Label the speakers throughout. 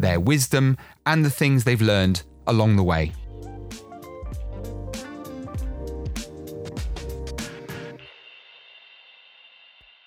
Speaker 1: their wisdom, and the things they've learned along the way.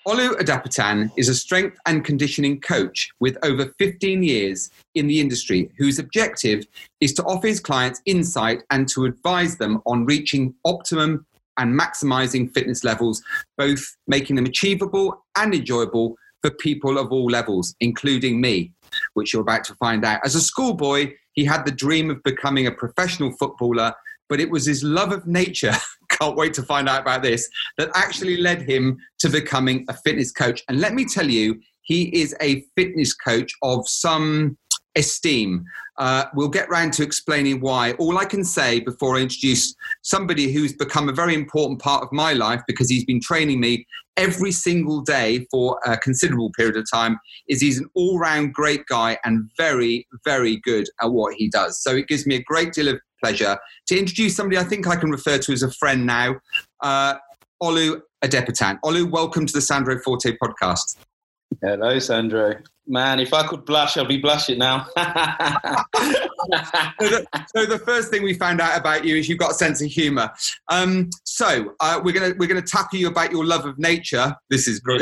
Speaker 1: Olu Adepitan is a strength and conditioning coach with over 15 years in the industry whose objective is to offer his clients insight and to advise them on reaching optimum and maximizing fitness levels, both making them achievable and enjoyable for people of all levels, including me, which you're about to find out. As a schoolboy, he had the dream of becoming a professional footballer, but it was his love of nature, can't wait to find out about this, that actually led him to becoming a fitness coach. And let me tell you, he is a fitness coach of some esteem. Uh, we'll get round to explaining why. All I can say before I introduce somebody who's become a very important part of my life because he's been training me every single day for a considerable period of time is he's an all-round great guy and very, very good at what he does. So it gives me a great deal of pleasure to introduce somebody I think I can refer to as a friend now, uh, Olu Adepitan. Olu, welcome to the Sandro Forte podcast.
Speaker 2: Hello, Sandro. Man, if I could blush, I'd be blushing now. so,
Speaker 1: the, so, the, first thing we found out about you is you've got a sense of humour. Um, so uh, we're gonna we're gonna tackle you about your love of nature. This is great.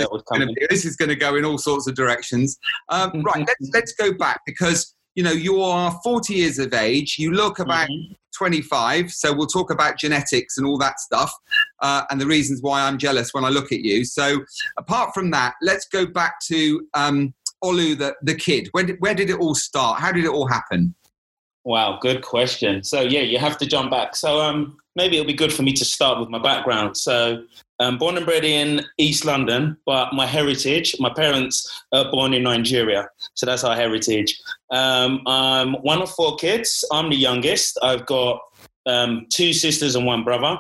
Speaker 1: This is going to go in all sorts of directions. Um, right, let's let's go back because you know you are 40 years of age. You look about mm-hmm. 25. So we'll talk about genetics and all that stuff uh, and the reasons why I'm jealous when I look at you. So apart from that, let's go back to um, Olu, the, the kid. Where did, where did it all start? How did it all happen?
Speaker 2: Wow, good question. So yeah, you have to jump back. So um, maybe it'll be good for me to start with my background. So I'm born and bred in East London, but my heritage, my parents are born in Nigeria. So that's our heritage. Um, I'm one of four kids. I'm the youngest. I've got um, two sisters and one brother.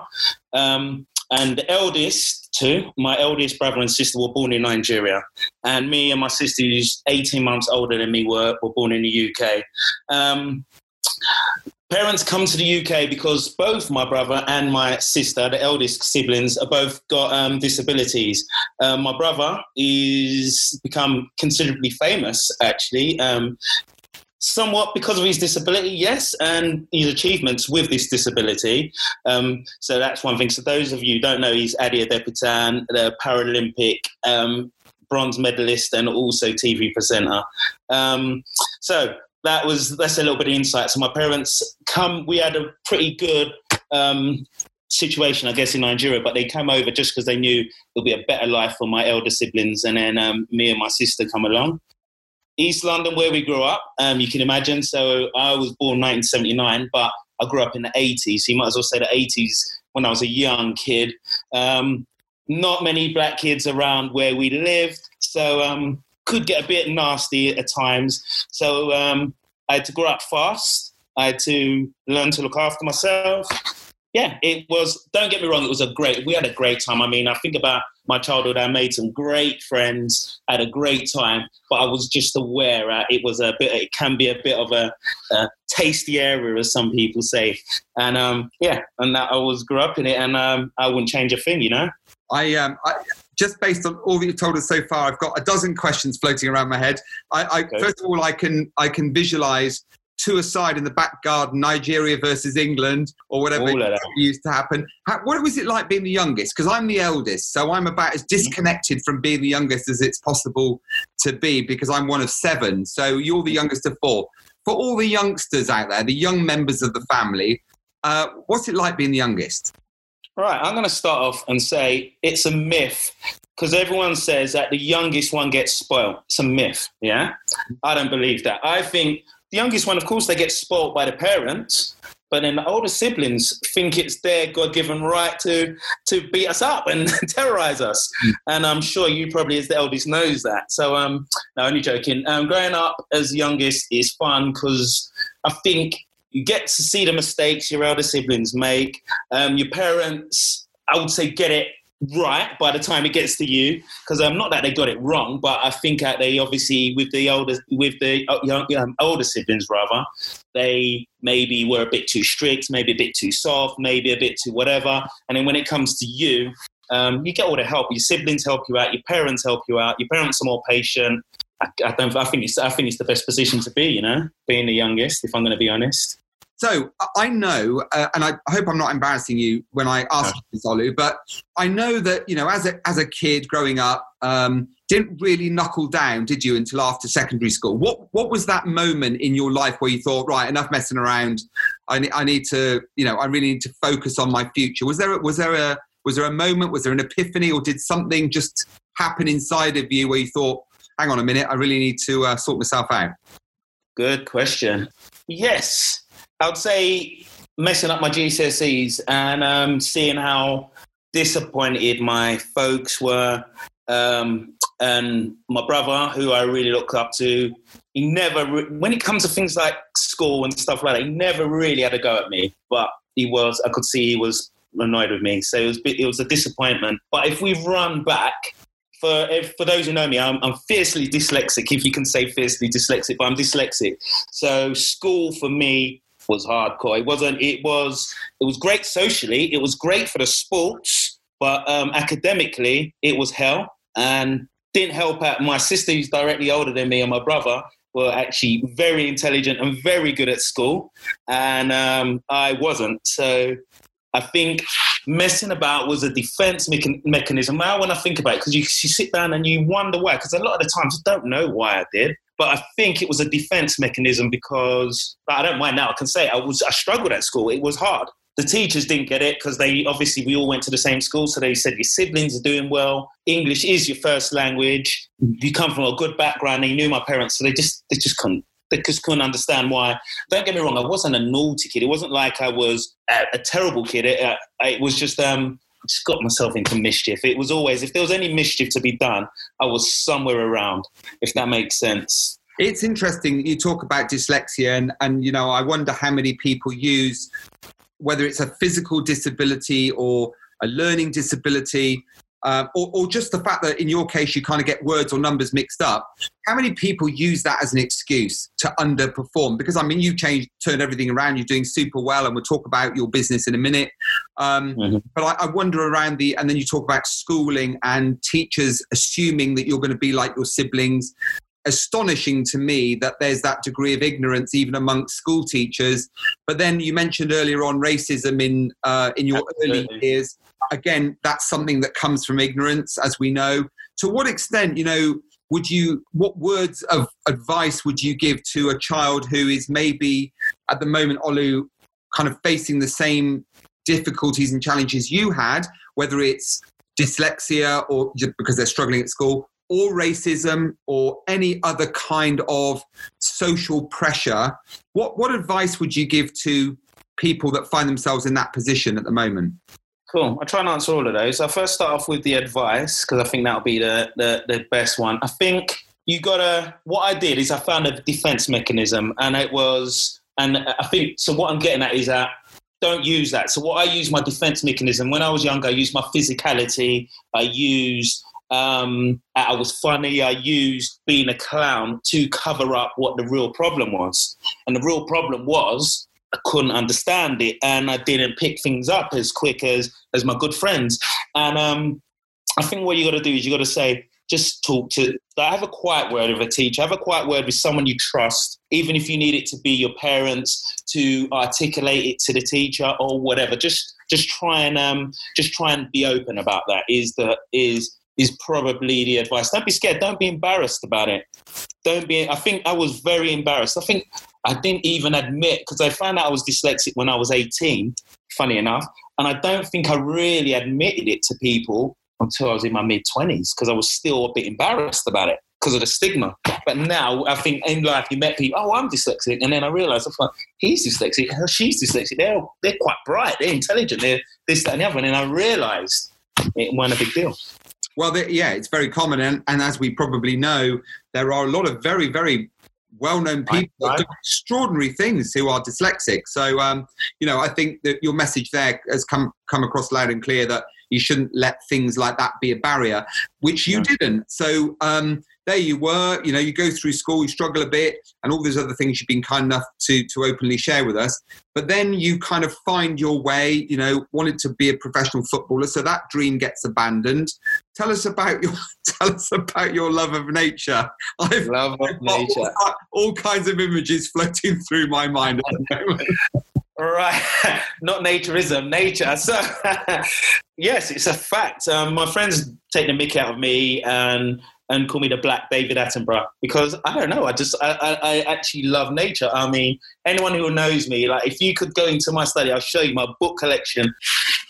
Speaker 2: Um, and the eldest two, my eldest brother and sister were born in Nigeria. And me and my sister, who's 18 months older than me, were, were born in the UK. Parents come to the UK because both my brother and my sister, the eldest siblings, are both got um, disabilities. Um, my brother is become considerably famous, actually. Um, somewhat because of his disability, yes, and his achievements with this disability. Um, so that's one thing. So those of you don't know, he's Ade Adepitan, the Paralympic um, bronze medalist and also TV presenter. Um, so that was that's a little bit of insight. So my parents come. We had a pretty good um, situation, I guess, in Nigeria, but they came over just because they knew there'll be a better life for my elder siblings, and then um, me and my sister come along. East London, where we grew up, um, you can imagine. So I was born 1979, but I grew up in the 80s. So you might as well say the 80s when I was a young kid. Um, not many black kids around where we lived, so um, could get a bit nasty at times. So um, I had to grow up fast. I had to learn to look after myself. Yeah, it was. Don't get me wrong. It was a great. We had a great time. I mean, I think about my childhood. I made some great friends. Had a great time, but I was just aware uh, it was a bit. It can be a bit of a, a tasty area, as some people say. And um, yeah, and that I was grew up in it, and um, I wouldn't change a thing. You know.
Speaker 1: I um, I, just based on all that you've told us so far, I've got a dozen questions floating around my head. I, I okay. first of all, I can I can visualize two aside in the back garden, Nigeria versus England, or whatever used to happen. How, what was it like being the youngest? Because I'm the eldest, so I'm about as disconnected from being the youngest as it's possible to be because I'm one of seven. So you're the youngest of four. For all the youngsters out there, the young members of the family, uh, what's it like being the youngest?
Speaker 2: Right, I'm going to start off and say it's a myth because everyone says that the youngest one gets spoiled. It's a myth, yeah? I don't believe that. I think the youngest one, of course, they get spoiled by the parents, but then the older siblings think it's their God-given right to to beat us up and terrorize us. And I'm sure you probably, as the eldest, knows that. So, um, no, only joking. Um, growing up as youngest is fun because I think you get to see the mistakes your elder siblings make. Um, your parents, I would say, get it right by the time it gets to you. Because um, not that they got it wrong but i think that they obviously with the older with the uh, young, um, older siblings rather they maybe were a bit too strict maybe a bit too soft maybe a bit too whatever. And then when it comes to you um, you get all the help. Your siblings help you out. Your parents help you out. Your parents are more patient. I, I don't I think it's I think it's the best position to be you know being the youngest if I'm going to be honest
Speaker 1: so I know, uh, and I hope I'm not embarrassing you when I ask you this, Olu, but I know that you know, as a as a kid growing up, um, didn't really knuckle down, did you, until after secondary school? What what was that moment in your life where you thought, right, enough messing around, I need, I need to, you know, I really need to focus on my future? Was there a, was there a was there a moment? Was there an epiphany, or did something just happen inside of you where you thought, hang on a minute, I really need to uh, sort myself out?
Speaker 2: Good question. Yes, I would say messing up my GCSEs and um, seeing how disappointed my folks were, um, and my brother, who I really look up to. He never, re- when it comes to things like school and stuff like that, he never really had a go at me. But he was, I could see he was annoyed with me. So it was, it was a disappointment. But if we run back, for for those who know me, I'm, I'm, fiercely dyslexic. If you can say fiercely dyslexic, but I'm dyslexic. So school for me was hardcore. It wasn't. It was. It was great socially. It was great for the sports, but um, academically, it was hell. And didn't help out. My sister, who's directly older than me, and my brother were actually very intelligent and very good at school, and um, I wasn't. So I think messing about was a defense mechanism. Now, when I think about it, because you, you, sit down and you wonder why, because a lot of the times I don't know why I did. But I think it was a defense mechanism because I don't mind now. I can say I was I struggled at school. It was hard. The teachers didn't get it because they obviously we all went to the same school, so they said your siblings are doing well. English is your first language. You come from a good background. They knew my parents, so they just they just couldn't they just couldn't understand why. Don't get me wrong, I wasn't a naughty kid. It wasn't like I was a, a terrible kid. It, uh, it was just um, just got myself into mischief. It was always, if there was any mischief to be done, I was somewhere around, if that makes sense.
Speaker 1: It's interesting you talk about dyslexia, and, and you know, I wonder how many people use whether it's a physical disability or a learning disability um, or, or, just the fact that in your case you kind of get words or numbers mixed up. How many people use that as an excuse to underperform? Because I mean, you've changed, turned everything around. You're doing super well, and we'll talk about your business in a minute. Um, mm-hmm. But I, I, wonder around the, and then you talk about schooling and teachers assuming that you're going to be like your siblings. Astonishing to me that there's that degree of ignorance even amongst school teachers. But then you mentioned earlier on racism in uh, in your Absolutely. early years again, that's something that comes from ignorance, as we know. To what extent, you know, would you, what words of advice would you give to a child who is maybe at the moment, Olu, kind of facing the same difficulties and challenges you had, whether it's dyslexia or because they're struggling at school, or racism or any other kind of social pressure, what, what advice would you give to people that find themselves in that position at the moment?
Speaker 2: Cool. I'll try and answer all of those. I'll first start off with the advice because I think that'll be the, the, the best one. I think you gotta, what I did is I found a defense mechanism and it was, and I think, so what I'm getting at is that don't use that. So what I use my defense mechanism, when I was younger, I used my physicality, I used um, I was funny. I used being a clown to cover up what the real problem was. And the real problem was I couldn't understand it and I didn't pick things up as quick as as my good friends. And um, I think what you got to do is you got to say, just talk to. Have a quiet word with a teacher. Have a quiet word with someone you trust, even if you need it to be your parents to articulate it to the teacher or whatever. Just just try and um, just try and be open about that. Is the is is probably the advice. Don't be scared. Don't be embarrassed about it. Don't be. I think I was very embarrassed. I think I didn't even admit because I found out I was dyslexic when I was 18, funny enough. And I don't think I really admitted it to people until I was in my mid 20s because I was still a bit embarrassed about it. because of the stigma. But now I think in life you met people, oh, I'm dyslexic. And then I realized, I thought, he's dyslexic, she's dyslexic. They're, they're quite bright, they're intelligent, they're this, that, and the other. And then I realized it wasn't a big deal.
Speaker 1: Well, yeah, it's very common. And, and as we probably know, there are a lot of very, very well-known people right, right. do extraordinary things who are dyslexic. So, um, you know, I think that your message there has come come across loud and clear that you shouldn't let things like that be a barrier, which you yeah. didn't. So, um, there you were. You know, you go through school, you struggle a bit, and all those other things you've been kind enough to to openly share with us. But then you kind of find your way. You know, wanted to be a professional footballer, so that dream gets abandoned. Tell us about your tell us about your love of nature.
Speaker 2: I've love of nature.
Speaker 1: All, all, kinds of images floating through my mind at the moment.
Speaker 2: Right, not naturism, nature. So, yes, it's a fact. Um, my friends take the mick out of me, and and call me the Black David Attenborough because I don't know. I just I, I, I, actually love nature. I mean, anyone who knows me, like if you could go into my study, I'll show you my book collection.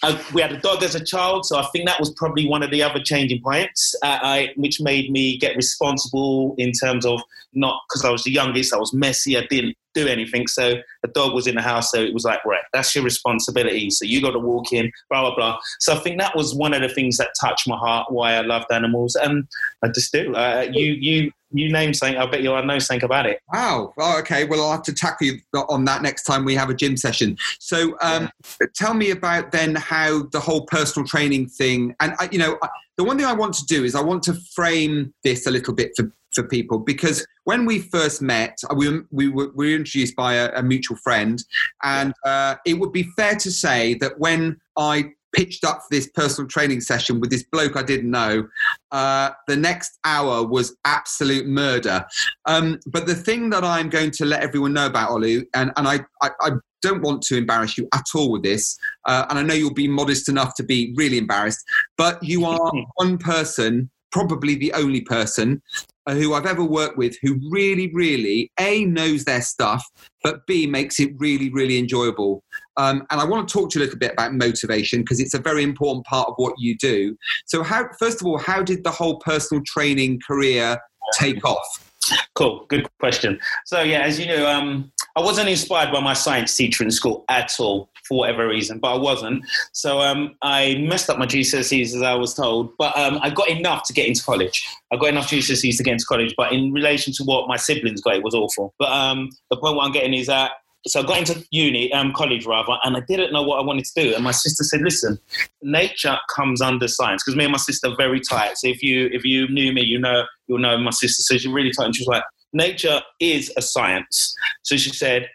Speaker 2: I, we had a dog as a child, so I think that was probably one of the other changing points, uh, which made me get responsible in terms of not because I was the youngest, I was messy, I didn't do anything. So the dog was in the house, so it was like, right, that's your responsibility. So you got to walk in, blah blah blah. So I think that was one of the things that touched my heart. Why I loved animals, and I just do. Uh, you you you name something, I bet you I know something about it.
Speaker 1: Wow. Oh, okay. Well, I'll have to tackle you on that next time we have a gym session. So, um, yeah. tell me about then how the whole personal training thing, and you know, the one thing I want to do is I want to frame this a little bit for for people because when we first met, uh, we, we, were, we were introduced by a, a mutual friend, and uh, it would be fair to say that when I pitched up for this personal training session with this bloke I didn't know. Uh, the next hour was absolute murder. Um, but the thing that I'm going to let everyone know about Olu, and, and I, I, I don't want to embarrass you at all with this, uh, and I know you'll be modest enough to be really embarrassed, but you are one person probably the only person who I've ever worked with who really, really, A, knows their stuff, but B, makes it really, really enjoyable. Um, and I want to talk to you a little bit about motivation because it's a very important part of what you do. So, how, first of all, how did the whole personal training career take off?
Speaker 2: Cool, good question. So, yeah, as you know, um, I wasn't inspired by my science teacher in school at all for whatever reason, but I wasn't. So um, I messed up my GCSEs as I was told, but um, I got enough to get into college. I got enough GCSEs to get into college, but in relation to what my siblings got, it was awful. But um, the point what I'm getting is that so I got into uni, um, college rather, and I didn't know what I wanted to do. And my sister said, "Listen, nature comes under science because me and my sister are very tight. So if you if you knew me, you know you'll know my sister. So she's really tight, and she was like, nature is a science. So she said,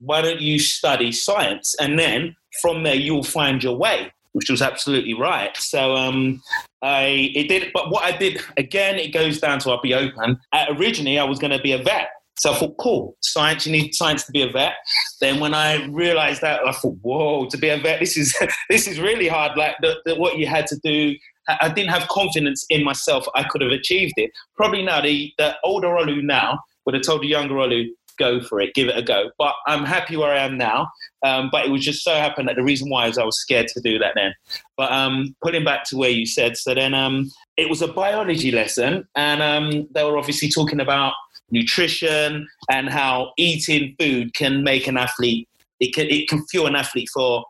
Speaker 2: why don't you study science? And then from there, you'll find your way, which was absolutely right. So um, I it did, but what I did again, it goes down to I'll be open. Uh, originally, I was going to be a vet. So I thought, cool, science, you need science to be a vet. Then when I realized that, I thought, whoa, to be a vet, this is this is really hard. Like the, the, what you had to do, I didn't have confidence in myself. I could have achieved it. Probably now, the, the older Olu now would have told the younger Olu, go for it, give it a go. But I'm happy where I am now. Um, but it was just so happened that the reason why is I was scared to do that then. But um, putting back to where you said, so then um, it was a biology lesson, and um, they were obviously talking about nutrition and how eating food can make an athlete. It can it can fuel an athlete for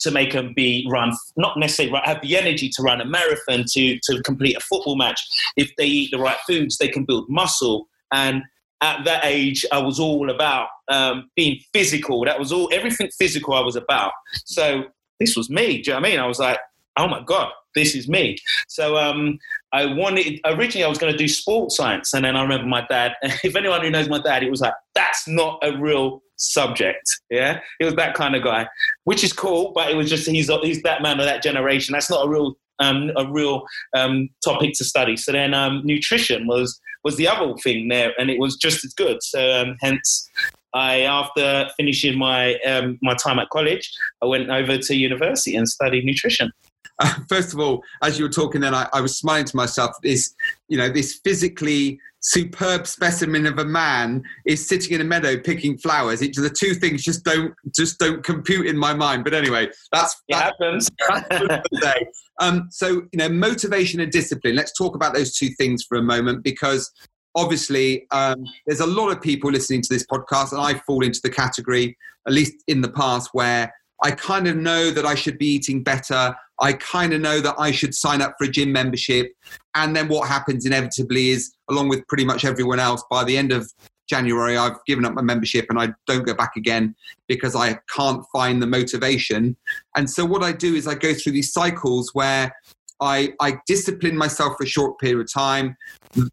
Speaker 2: to make them be run, not necessarily have the energy to run a marathon, to, to complete a football match. If they eat the right foods, they can build muscle. And at that age, I was all about um, being physical. That was all, everything physical I was about. So this was me. Do you know what I mean? I was like, oh my God, this is me. So um, I wanted, originally I was going to do sports science. And then I remember my dad, if anyone who knows my dad, it was like, that's not a real subject. Yeah. He was that kind of guy, which is cool, but it was just, he's, he's that man of that generation. That's not a real, um, a real um, topic to study. So then um, nutrition was, was the other thing there, and it was just as good. So um, hence, I after finishing my um, my time at college, I went over to university and studied nutrition.
Speaker 1: Uh, first of all, as you were talking, then I, I was smiling to myself. This, you know, this physically superb specimen of a man is sitting in a meadow picking flowers. It, the two things just don't just don't compute in my mind. But anyway, that's
Speaker 2: it happens.
Speaker 1: um, so you know, motivation and discipline. Let's talk about those two things for a moment because obviously, um, there's a lot of people listening to this podcast, and I fall into the category, at least in the past, where I kind of know that I should be eating better. I kind of know that I should sign up for a gym membership. And then what happens inevitably is, along with pretty much everyone else, by the end of January, I've given up my membership and I don't go back again because I can't find the motivation. And so what I do is I go through these cycles where I, I discipline myself for a short period of time.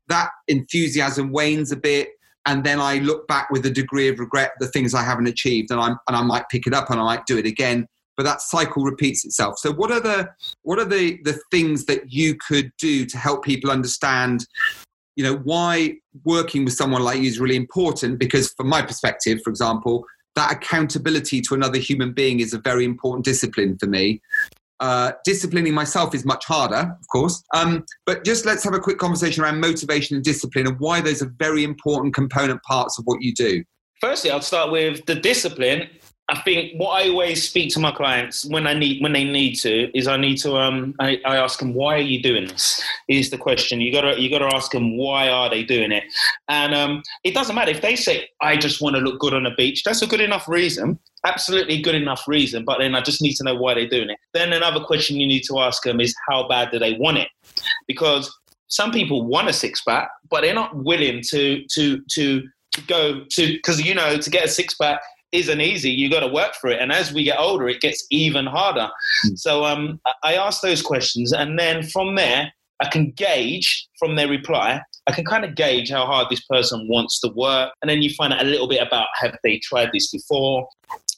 Speaker 1: That enthusiasm wanes a bit. And then I look back with a degree of regret the things I haven't achieved, and, I'm, and I might pick it up and I might do it again. But that cycle repeats itself. So, what are the what are the the things that you could do to help people understand you know why working with someone like you is really important? Because from my perspective for example that accountability to another human being is a very important discipline for me. Uh, disciplining myself is much harder of course. Um, but just let's have a quick conversation around motivation and discipline and why those are very important component parts of what you do.
Speaker 2: Firstly i'll start with the discipline I think what I always speak to my clients when I need when they need to is I need to um I, I ask them why are you doing this? is the question. You gotta you gotta ask them why are they doing it? And um it doesn't matter. If they say I just want to look good on the beach that's a good enough reason absolutely good enough reason but then I just need to know why they're doing it. Then another question you need to ask them is how bad do they want it? Because some people want a six pack but they're not willing to to to go to because you know to get a six pack isn't easy. You got to work for it. And as we get older, it gets even harder. Mm. So um, I ask those questions, and then from there, I can gauge from their reply. I can kind of gauge how hard this person wants to work, and then you find out a little bit about have they tried this before,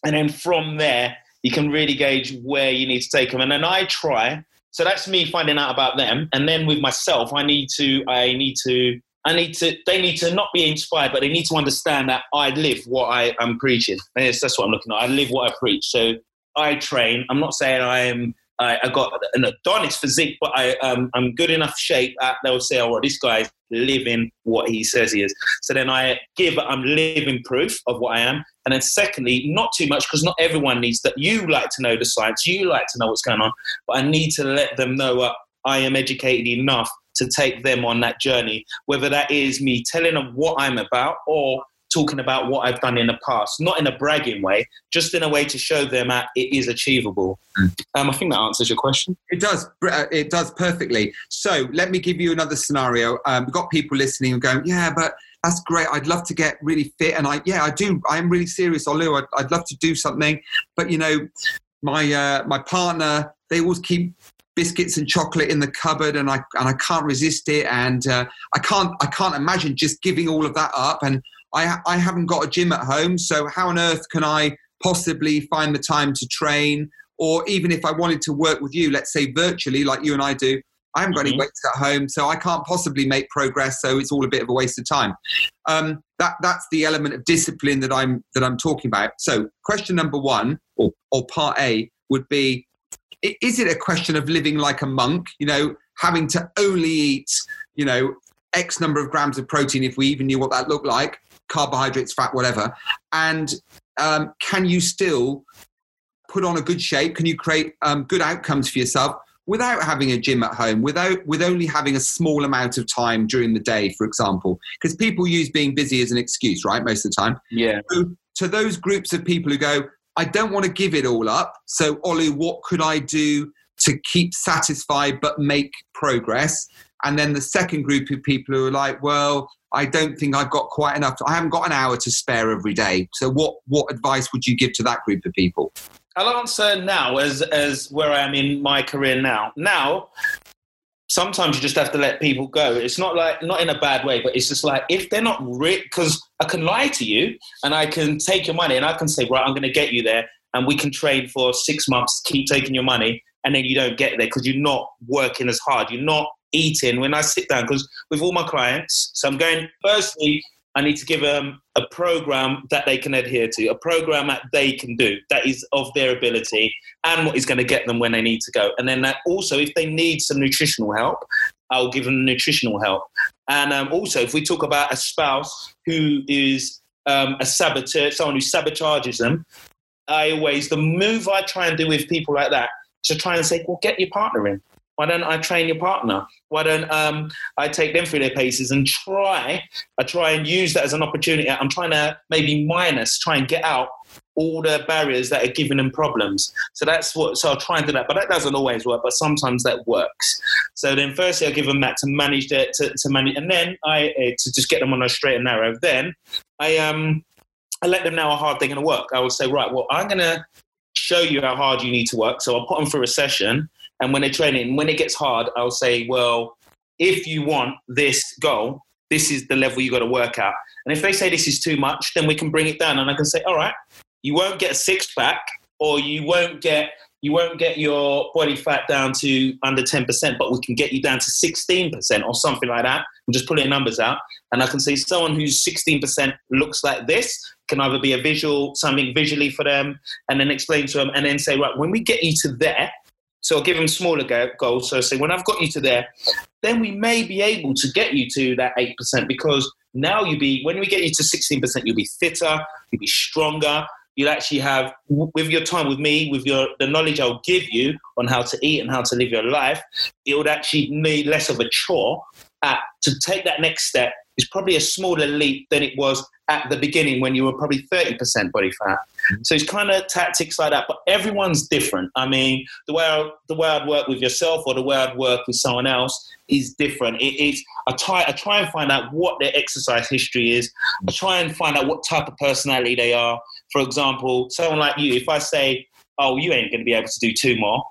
Speaker 2: and then from there, you can really gauge where you need to take them. And then I try. So that's me finding out about them, and then with myself, I need to I need to I need to. They need to not be inspired, but they need to understand that I live what I am preaching. Yes, that's what I'm looking at. I live what I preach. So I train. I'm not saying I am. I, I got an Adonis physique, but I um, I'm good enough shape that they'll say, "Oh, well, this guy's living what he says he is." So then I give. I'm living proof of what I am. And then secondly, not too much because not everyone needs that. You like to know the science. You like to know what's going on, but I need to let them know uh, I am educated enough to take them on that journey, whether that is me telling them what I'm about or talking about what I've done in the past, not in a bragging way, just in a way to show them that it is achievable. Hmm. Um, I think that answers your question.
Speaker 1: It does. Uh, it does perfectly. So let me give you another scenario. Um, we've got people listening and going, yeah, but that's great. I'd love to get really fit. And I, yeah, I do. I'm really serious, Olu. I'd, I'd love to do something. But, you know, my, uh, my partner, they always keep biscuits and chocolate in the cupboard and I and I can't resist it. And uh, I can't I can't imagine just giving all of that up. And I I haven't got a gym at home. So how on earth can I possibly find the time to train? Or even if I wanted to work with you let's say virtually like you and I do I haven't got mm-hmm. any weights at home. So I can't possibly make progress. So it's all a bit of a waste of time. Um, that that's the element of discipline that I'm that I'm talking about. So question number 1 or or part A would be is it a question of living like a monk, you know, having to only eat, you know, X number of grams of protein, if we even knew what that looked like, carbohydrates, fat, whatever. And um, can you still put on a good shape? Can you create um, good outcomes for yourself without having a gym at home, without with only having a small amount of time during the day, for example? Because people use being busy as an excuse, right? Most of the time.
Speaker 2: Yeah.
Speaker 1: So, to those groups of people who go, I don't want to give it all up. So, Olu, what could I do to keep satisfied but make progress? And then the second group of people who are like, well, I don't think I've got quite enough. I haven't got an hour to spare every day. So, what what advice would you give to that group of people?
Speaker 2: I'll answer now as as where I am in my career now. Now, sometimes you just have to let people go. It's not like not in a bad way, but it's just like if they're not rich, because I can lie to you and I can take your money and I can say, right, I'm going to get you there, and we can train for six months, keep taking your money, and then you don't get there because you're not working as hard. You're not eating. When I sit down, because with all my clients, so I'm going firstly I need to give them a program that they can adhere to, a program that they can do that is of their ability and what is going to get them when they need to go. And then that also, if they need some nutritional help, I'll give them nutritional help. And um, also, if we talk about a spouse who is um, a saboteur, someone who sabotages them, I always, the move I try and do with people like that to try and say, well, get your partner in. Why don't I train your partner? Why don't um, I take them through their paces and try? I try and use that as an opportunity. I'm trying to maybe minus, try and get out all the barriers that are giving them problems. So that's what. So I'll try and do that, but that doesn't always work. But sometimes that works. So then, firstly, I give them that to manage that to, to manage, and then I uh, to just get them on a straight and narrow. Then I um I let them know how hard they're going to work. I will say, right, well, I'm going to show you how hard you need to work. So I'll put them through a session, and when they're training, when it gets hard, I'll say, well, if you want this goal, this is the level you got to work at. And if they say this is too much, then we can bring it down, and I can say, all right, you won't get a six pack, or you won't get you won't get your body fat down to under 10%, but we can get you down to 16% or something like that. I'm just pulling numbers out. And I can say someone who's 16% looks like this can either be a visual, something visually for them, and then explain to them, and then say, right, when we get you to there, so I'll give them smaller goals. So I say, when I've got you to there, then we may be able to get you to that 8% because now you'll be, when we get you to 16%, you'll be fitter, you'll be stronger, you'll actually have with your time with me with your the knowledge i'll give you on how to eat and how to live your life it would actually need less of a chore at, to take that next step is probably a smaller leap than it was at the beginning when you were probably 30% body fat. Mm-hmm. So it's kind of tactics like that, but everyone's different. I mean, the way I, the way I'd work with yourself or the way I'd work with someone else is different. It, it's I try I try and find out what their exercise history is. I try and find out what type of personality they are. For example, someone like you, if I say, "Oh, you ain't going to be able to do two more,"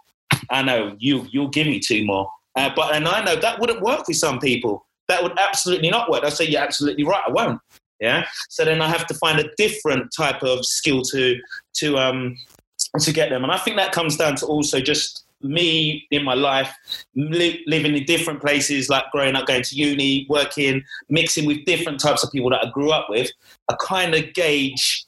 Speaker 2: I know you you'll give me two more. Uh, but and I know that wouldn't work with some people. That would absolutely not work. I say you're absolutely right. I won't. Yeah. So then I have to find a different type of skill to to um to get them, and I think that comes down to also just me in my life, li- living in different places, like growing up, going to uni, working, mixing with different types of people that I grew up with. I kind of gauge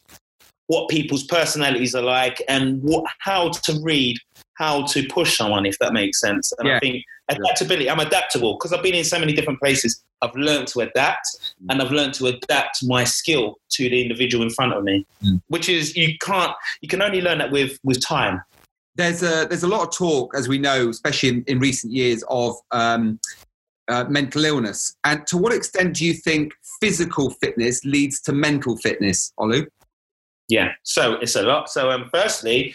Speaker 2: what people's personalities are like and what how to read how to push someone if that makes sense and yeah. i think adaptability i'm adaptable because i've been in so many different places i've learned to adapt mm. and i've learned to adapt my skill to the individual in front of me mm. which is you can't you can only learn that with with time
Speaker 1: there's a there's a lot of talk as we know especially in, in recent years of um, uh, mental illness and to what extent do you think physical fitness leads to mental fitness olu
Speaker 2: yeah, so it's a lot. So, um, firstly,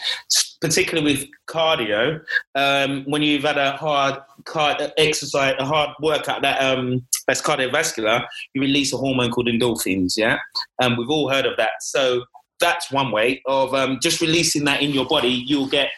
Speaker 2: particularly with cardio, um, when you've had a hard card exercise, a hard workout that um, that's cardiovascular, you release a hormone called endorphins. Yeah, and um, we've all heard of that. So that's one way of um, just releasing that in your body. You'll get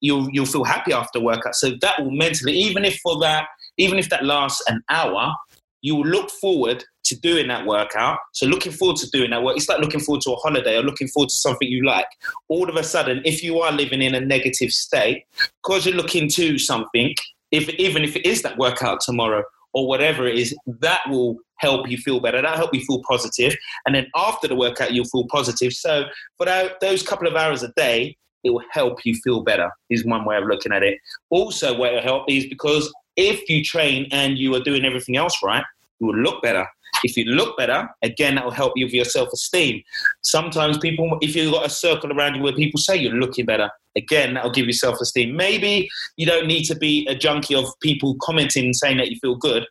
Speaker 2: you'll you'll feel happy after workout. So that will mentally, even if for that, even if that lasts an hour, you will look forward to doing that workout. So looking forward to doing that work. It's like looking forward to a holiday or looking forward to something you like. All of a sudden, if you are living in a negative state, because you're looking to something, if even if it is that workout tomorrow or whatever it is, that will help you feel better. That'll help you feel positive. And then after the workout, you'll feel positive. So for those couple of hours a day, it will help you feel better. Is one way of looking at it. Also, what will help is because if you train and you are doing everything else right, you will look better. If you look better, again, that will help you with your self esteem. Sometimes people, if you've got a circle around you where people say you're looking better, again, that will give you self esteem. Maybe you don't need to be a junkie of people commenting and saying that you feel good,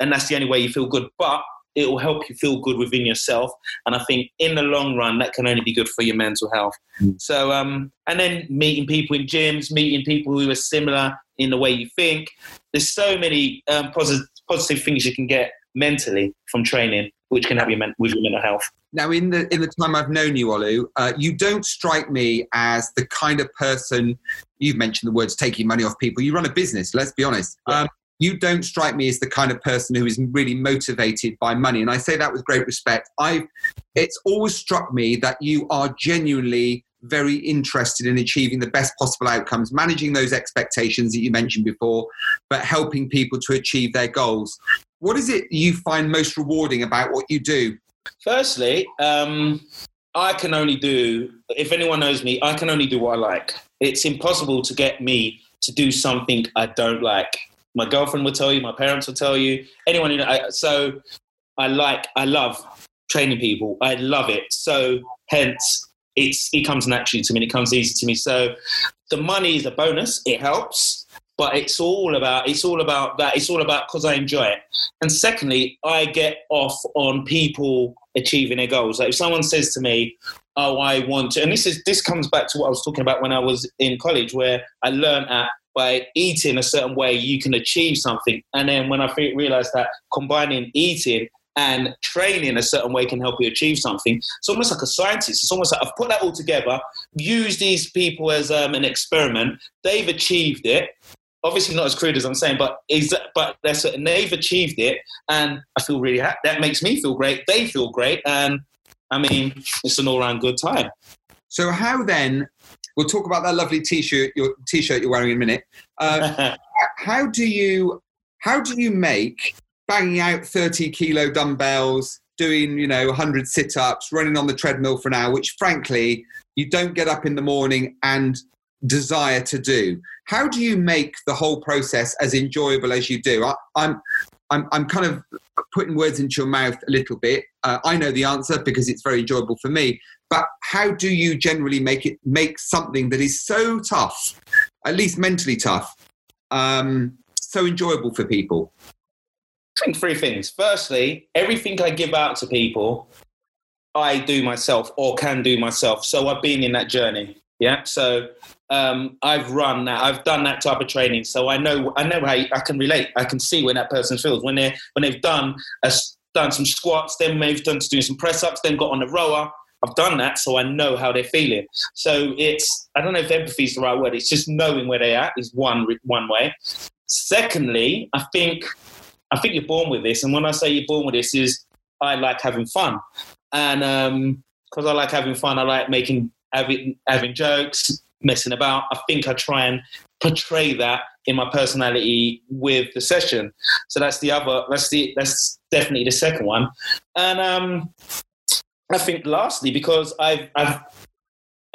Speaker 2: and that's the only way you feel good. But it will help you feel good within yourself. And I think in the long run, that can only be good for your mental health. Mm. So, um, and then meeting people in gyms, meeting people who are similar in the way you think. There's so many um, positive, positive things you can get mentally from training, which can help you men- with your mental health.
Speaker 1: Now, in the in the time I've known you, Olu, uh, you don't strike me as the kind of person. You've mentioned the words taking money off people. You run a business. Let's be honest. Yeah. Um, you don't strike me as the kind of person who is really motivated by money, and I say that with great respect. I, it's always struck me that you are genuinely very interested in achieving the best possible outcomes, managing those expectations that you mentioned before, but helping people to achieve their goals. What is it you find most rewarding about what you do?
Speaker 2: Firstly, um, I can only do, if anyone knows me, I can only do what I like. It's impossible to get me to do something I don't like. My girlfriend will tell you, my parents will tell you, anyone. You know, I, so I like, I love training people. I love it. So hence, it's it comes naturally to me. It comes easy to me. So the money is a bonus. It helps but it's all about it's all about that. It's all about because I enjoy it. And secondly, I get off on people achieving their goals. Like if someone says to me, "Oh, I want to," and this is this comes back to what I was talking about when I was in college, where I learned at by eating a certain way you can achieve something. And then when I realized that combining eating and training a certain way can help you achieve something. It's almost like a scientist. It's almost like I've put that all together, use these people as um, an experiment. They've achieved it. Obviously, not as crude as I'm saying, but is but that's and they've achieved it, and I feel really happy. That makes me feel great. They feel great, and I mean, it's an all-round good time.
Speaker 1: So, how then? We'll talk about that lovely t-shirt, your t-shirt you're wearing in a minute. Uh, how do you how do you make banging out 30 kilo dumbbells, doing, you know, 100 sit ups, running on the treadmill for an hour, which frankly, you don't get up in the morning and desire to do. How do you make the whole process as enjoyable as you do? I, am I'm, I'm kind of putting words into your mouth a little bit. Uh, I know the answer because it's very enjoyable for me. But how do you generally make it make something that is so tough, at least mentally tough, um, so enjoyable for people?
Speaker 2: Think three things. Firstly, everything I give out to people, I do myself or can do myself. So I've been in that journey. Yeah. So um, I've run that. I've done that type of training. So I know. I know how I can relate. I can see when that person feels when they when they've done a, done some squats, then they've done to do some press ups, then got on the rower. I've done that, so I know how they're feeling. So it's I don't know if empathy is the right word. It's just knowing where they are is one one way. Secondly, I think I think you're born with this. And when I say you're born with this, is I like having fun, and because um, I like having fun, I like making having having jokes, messing about. I think I try and portray that in my personality with the session. So that's the other. That's the that's definitely the second one. And um, I think lastly, because I've I've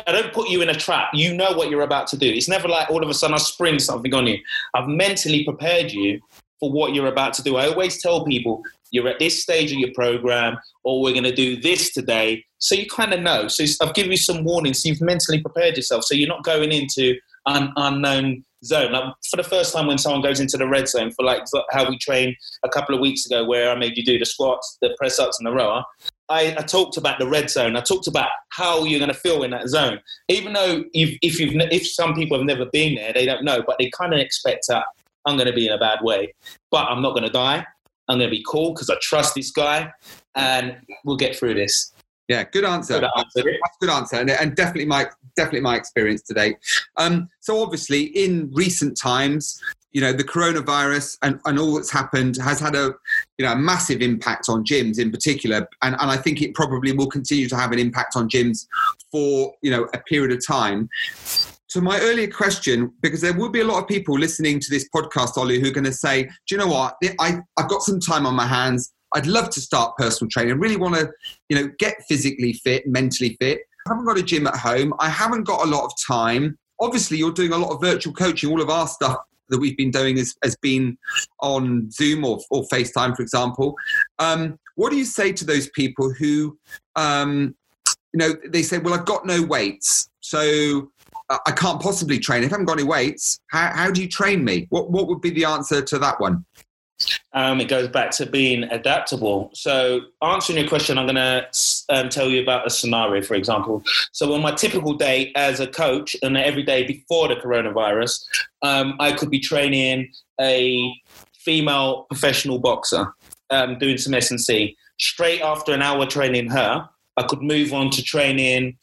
Speaker 2: I don't put you in a trap. You know what you're about to do. It's never like all of a sudden I spring something on you. I've mentally prepared you for what you're about to do. I always tell people you're at this stage of your program, or we're going to do this today. So you kind of know. So I've given you some warnings. So you've mentally prepared yourself. So you're not going into an unknown zone. Like for the first time when someone goes into the red zone, for like how we trained a couple of weeks ago, where I made you do the squats, the press ups, and the rower. I, I, talked about the red zone. I talked about how you're going to feel in that zone. Even though if you've if some people have never been there, they don't know, but they kind of expect that I'm going to be in a bad way, but I'm not going to die. I'm going to be cool because I trust this guy, and we'll get through this.
Speaker 1: Yeah, good answer. Good answer. That's good answer, and, and, definitely my definitely my experience today. Um, so obviously, in recent times, you know, the coronavirus and, and all that's happened has had a you know a massive impact on gyms in particular, and, and I think it probably will continue to have an impact on gyms for you know a period of time. So my earlier question, because there will be a lot of people listening to this podcast, Olu, who are going to say, "Do you know what? I, I've got some time on my hands. I'd love to start personal training. I really want to, you know, get physically fit, mentally fit. I haven't got a gym at home. I haven't got a lot of time. Obviously, you're doing a lot of virtual coaching. All of our stuff that we've been doing has, has been on Zoom or, or FaceTime, for example. Um, what do you say to those people who, um, you know, they say, "Well, I've got no weights, so I can't possibly train. If I haven't got any weights, how, how do you train me? What, what would be the answer to that one?
Speaker 2: Um, it goes back to being adaptable. So, answering your question, I'm going to um, tell you about a scenario, for example. So, on my typical day as a coach, and every day before the coronavirus, um, I could be training a female professional boxer, um, doing some S and C. Straight after an hour training her, I could move on to training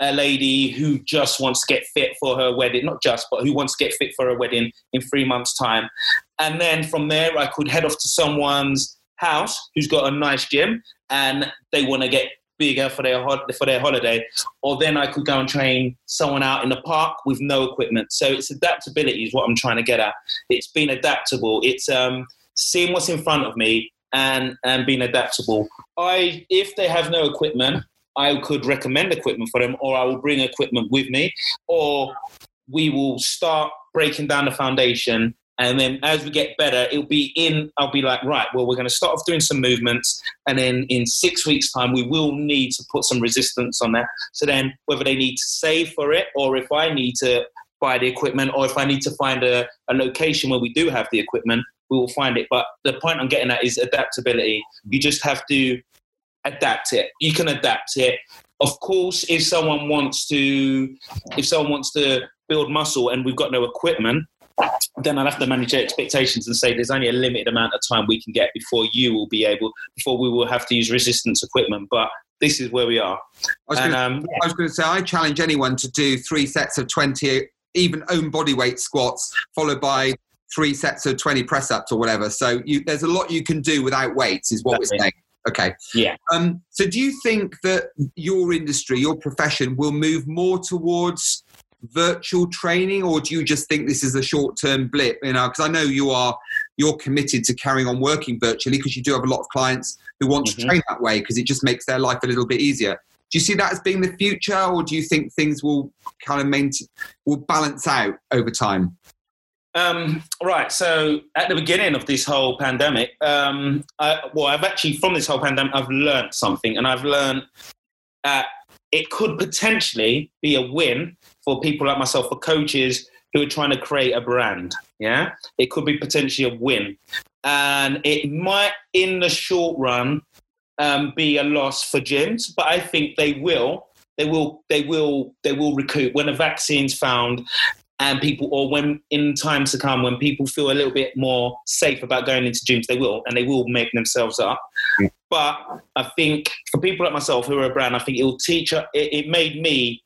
Speaker 2: a lady who just wants to get fit for her wedding, not just, but who wants to get fit for her wedding in three months' time. And then from there, I could head off to someone's house who's got a nice gym and they want to get bigger for their for their holiday, or then I could go and train someone out in the park with no equipment. So it's adaptability is what I'm trying to get at. It's being adaptable. It's um, seeing what's in front of me and and being adaptable. I if they have no equipment, I could recommend equipment for them, or I will bring equipment with me, or we will start breaking down the foundation. And then as we get better, it'll be in, I'll be like, right, well, we're going to start off doing some movements. And then in six weeks' time, we will need to put some resistance on that. So then, whether they need to save for it or if I need to buy the equipment, or if I need to find a, a location where we do have the equipment, we will find it. But the point I'm getting at is adaptability. You just have to adapt it. You can adapt it. Of course, if someone wants to, if someone wants to build muscle and we've got no equipment, then I'll have to manage expectations and say there's only a limited amount of time we can get before you will be able, before we will have to use resistance equipment. But this is where we are.
Speaker 1: I was going um, to say, I challenge anyone to do three sets of 20, even own body weight squats, followed by three sets of 20 press ups or whatever. So you, there's a lot you can do without weights, is what we're saying. Okay.
Speaker 2: Yeah.
Speaker 1: Um, so do you think that your industry, your profession, will move more towards virtual training, or do you just think this is a short-term blip? You know, because I know you are you're committed to carrying on working virtually because you do have a lot of clients who want mm-hmm. to train that way because it just makes their life a little bit easier. Do you see that as being the future, or do you think things will kind of maintain, will balance out over time?
Speaker 2: Um, right. So at the beginning of this whole pandemic, um, I, well, I've actually from this whole pandemic, I've learned something, and I've learned that it could potentially be a win for people like myself, for coaches who are trying to create a brand. Yeah, it could be potentially a win, and it might, in the short run, um, be a loss for gyms. But I think they will they will they will they will recoup when a vaccine's found and people or when in times to come when people feel a little bit more safe about going into gyms they will and they will make themselves up mm. but i think for people like myself who are a brand i think it will teach it, it made me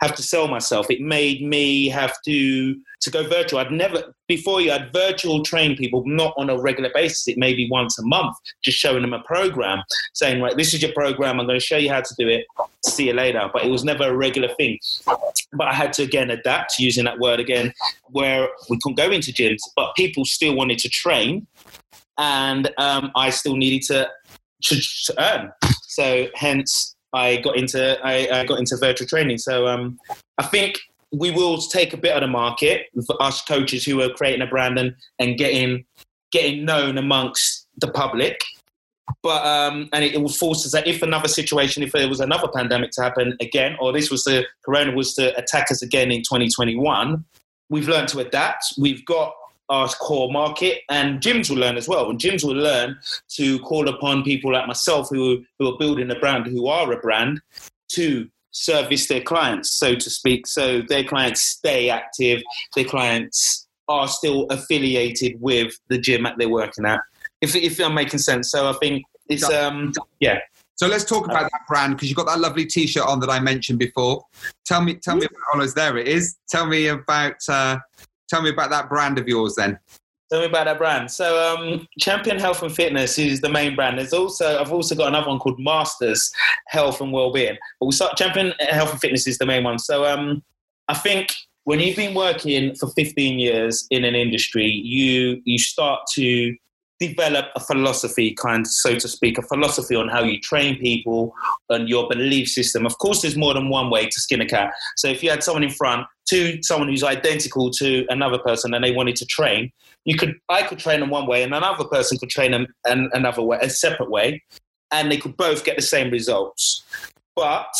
Speaker 2: have to sell myself. It made me have to to go virtual. I'd never before you had virtual train people, not on a regular basis. It may be once a month, just showing them a program, saying, right, this is your program. I'm going to show you how to do it. See you later. But it was never a regular thing. But I had to again adapt using that word again, where we couldn't go into gyms, but people still wanted to train, and um, I still needed to, to, to earn. So hence I got into I, I got into virtual training. So um, I think we will take a bit of the market for us coaches who are creating a brand and, and getting getting known amongst the public. But um, and it, it will force us that if another situation, if there was another pandemic to happen again, or this was the corona was to attack us again in 2021, we've learned to adapt. We've got our core market, and gyms will learn as well. And gyms will learn to call upon people like myself who, who are building a brand, who are a brand, to service their clients, so to speak. So their clients stay active, their clients are still affiliated with the gym that they're working at. If, if I'm making sense. So I think it's, um, yeah.
Speaker 1: So let's talk about that brand because you've got that lovely T-shirt on that I mentioned before. Tell me, tell me about. Oh, there it is. Tell me about uh, Tell me about that brand of yours then.
Speaker 2: Tell me about that brand. So, um, Champion Health and Fitness is the main brand. There's also I've also got another one called Masters Health and Wellbeing. But we start Champion Health and Fitness is the main one. So, um, I think when you've been working for 15 years in an industry, you you start to develop a philosophy, kind so to speak, a philosophy on how you train people and your belief system. Of course, there's more than one way to skin a cat. So if you had someone in front to someone who's identical to another person and they wanted to train, you could I could train them one way and another person could train them an, another way, a separate way, and they could both get the same results. But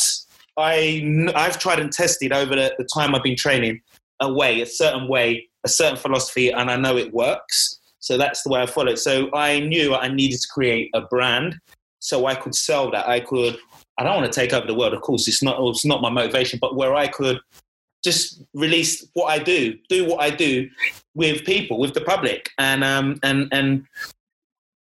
Speaker 2: I I've tried and tested over the, the time I've been training a way, a certain way, a certain philosophy, and I know it works so that's the way I followed. So I knew I needed to create a brand so I could sell that. I could. I don't want to take over the world, of course. It's not. It's not my motivation, but where I could just release what I do, do what I do with people, with the public, and um and and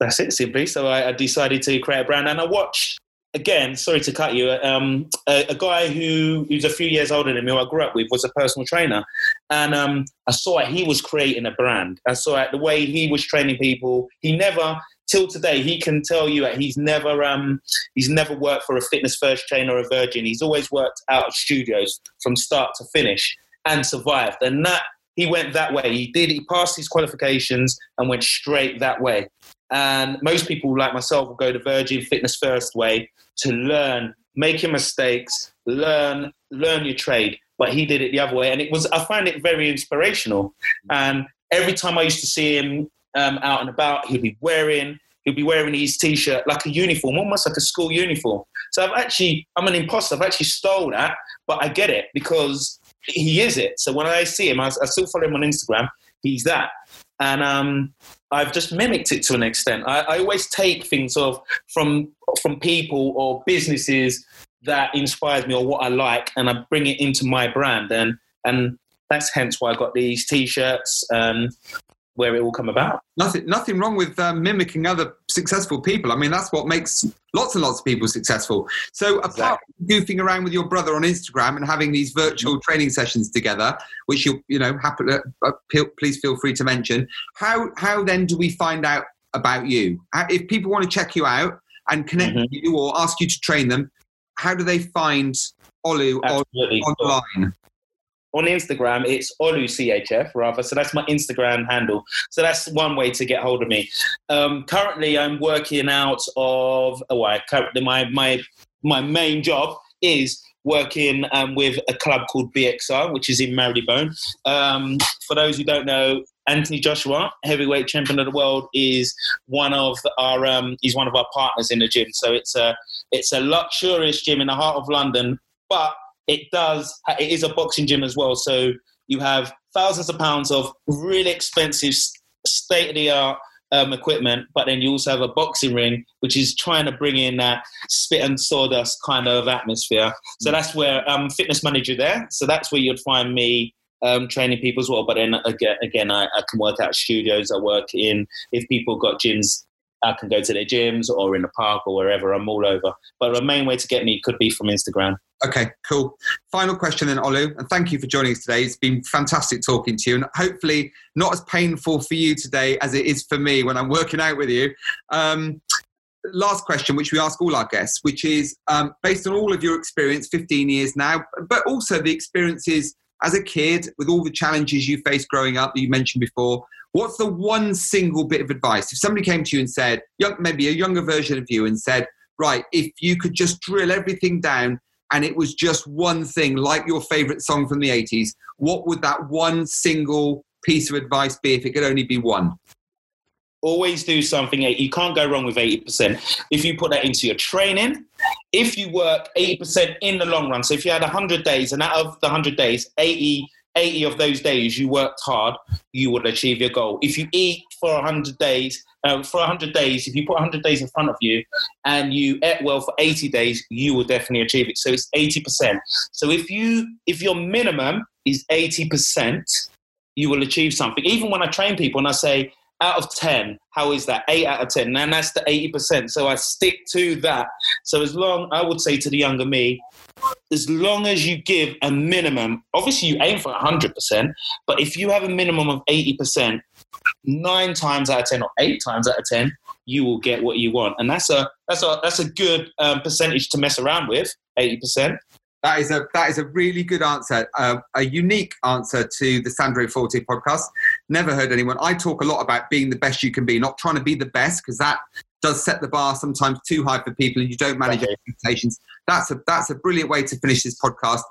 Speaker 2: that's it simply. So I, I decided to create a brand, and I watched again, sorry to cut you, um, a, a, guy who who's a few years older than me, who I grew up with, was a personal trainer, and um, I saw it. He was creating a brand. I saw it the way he was training people. He never, till today, he can tell you that he's never um, he's never worked for a fitness first trainer or a Virgin. He's always worked out of studios from start to finish and survived. And that he went that way. He did. He passed his qualifications and went straight that way. And most people, like myself, will go the Virgin Fitness First way to learn, make your mistakes, learn, learn your trade. But he did it the other way, and it was. I find it very inspirational. And every time I used to see him um, out and about, he'd be wearing he'd be wearing his t-shirt like a uniform, almost like a school uniform. So I've actually, I'm an imposter. I've actually stole that, but I get it because he is it. So when I see him, I, I still follow him on Instagram. He's that, and um, I've just mimicked it to an extent. I, I always take things of from from people or businesses that inspires me or what I like, and I bring it into my brand, and and that's hence why I got these t-shirts and where it will come about.
Speaker 1: Nothing, nothing wrong with um, mimicking other successful people. I mean, that's what makes lots and lots of people successful. So, exactly. apart from goofing around with your brother on Instagram and having these virtual mm-hmm. training sessions together, which you you know happen, uh, please feel free to mention. How how then do we find out about you? If people want to check you out and connect mm-hmm. with you or ask you to train them, how do they find Olu on, online?
Speaker 2: On Instagram, it's OluCHF rather. So that's my Instagram handle. So that's one way to get hold of me. Um, currently, I'm working out of. Oh, I currently my my my main job is working um, with a club called BXR, which is in Marylebone. Um, for those who don't know, Anthony Joshua, heavyweight champion of the world, is one of our um, he's one of our partners in the gym. So it's a it's a luxurious gym in the heart of London, but it does it is a boxing gym as well. So you have thousands of pounds of really expensive state of the art um, equipment but then you also have a boxing ring which is trying to bring in that spit and sawdust kind of atmosphere. So that's where i'm um, fitness manager there. So that's where you'd find me um, training people as well. But then again, again I, I can work out studios i work in if people got gyms I can go to their gyms or in the park or wherever. I'm all over. But the main way to get me could be from Instagram.
Speaker 1: Okay, cool. Final question then, Olu, and thank you for joining us today. It's been fantastic talking to you, and hopefully not as painful for you today as it is for me when I'm working out with you. Um, last question, which we ask all our guests, which is um, based on all of your experience, 15 years now, but also the experiences as a kid with all the challenges you faced growing up that you mentioned before. What's the one single bit of advice if somebody came to you and said, maybe a younger version of you, and said, right, if you could just drill everything down and it was just one thing, like your favorite song from the 80s, what would that one single piece of advice be if it could only be one?
Speaker 2: Always do something. You can't go wrong with 80%. If you put that into your training, if you work 80% in the long run, so if you had 100 days and out of the 100 days, 80 80 of those days you worked hard, you would achieve your goal. If you eat for 100 days, uh, for 100 days, if you put 100 days in front of you and you ate well for 80 days, you will definitely achieve it. So it's 80%. So if you if your minimum is 80%, you will achieve something. Even when I train people and I say out of 10, how is that? 8 out of 10. And that's the 80%. So I stick to that. So as long I would say to the younger me, as long as you give a minimum, obviously you aim for 100%, but if you have a minimum of 80%, nine times out of 10 or eight times out of 10, you will get what you want. And that's a, that's a, that's a good um, percentage to mess around with, 80%.
Speaker 1: That is a that is a really good answer, uh, a unique answer to the Sandro Forte podcast. Never heard anyone. I talk a lot about being the best you can be, not trying to be the best because that does set the bar sometimes too high for people and you don't manage right. expectations. That's a that's a brilliant way to finish this podcast.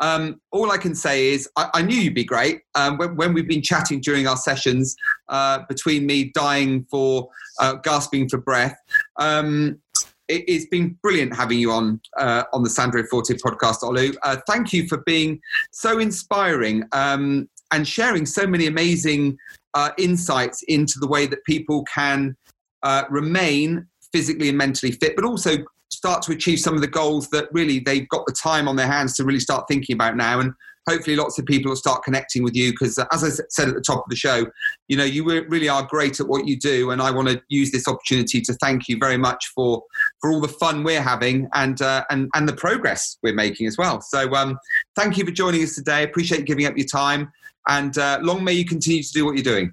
Speaker 1: Um, all I can say is I, I knew you'd be great. Um, when, when, we've been chatting during our sessions uh, between me dying for uh, gasping for breath. Um, it, has been brilliant having you on uh, on the Sandro Forte podcast, Olu. Uh, thank you for being so inspiring um, and sharing so many amazing uh, insights into the way that people can uh, remain physically and mentally fit, but also start to achieve some of the goals that really they've got the time on their hands to really start thinking about now. And hopefully, lots of people will start connecting with you because, uh, as I said at the top of the show, you know, you really are great at what you do. And I want to use this opportunity to thank you very much for for all the fun we're having and uh, and and the progress we're making as well. So, um, thank you for joining us today. Appreciate giving up your time. And uh, long may you continue to do what you're doing.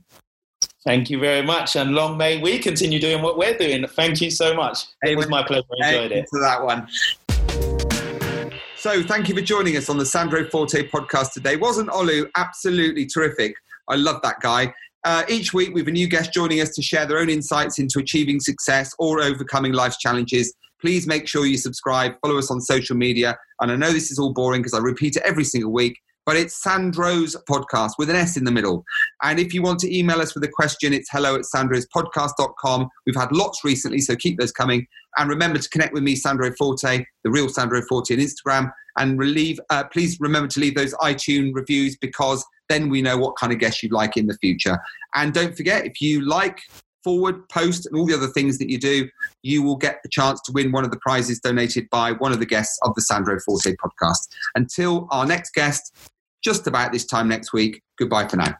Speaker 2: Thank you very much, and long may we continue doing what we're doing. Thank you so much. It was my pleasure. I enjoyed it.
Speaker 1: To that one. So, thank you for joining us on the Sandro Forte podcast today. Wasn't Olu absolutely terrific? I love that guy. Uh, each week, we have a new guest joining us to share their own insights into achieving success or overcoming life's challenges. Please make sure you subscribe, follow us on social media. And I know this is all boring because I repeat it every single week but it's Sandro's podcast with an S in the middle. And if you want to email us with a question, it's hello at sandrospodcast.com. We've had lots recently, so keep those coming. And remember to connect with me, Sandro Forte, the real Sandro Forte on Instagram. and uh, please remember to leave those iTunes reviews because then we know what kind of guests you'd like in the future. And don't forget, if you like forward, post, and all the other things that you do, you will get the chance to win one of the prizes donated by one of the guests of the Sandro Forte podcast. Until our next guest, just about this time next week, goodbye for now.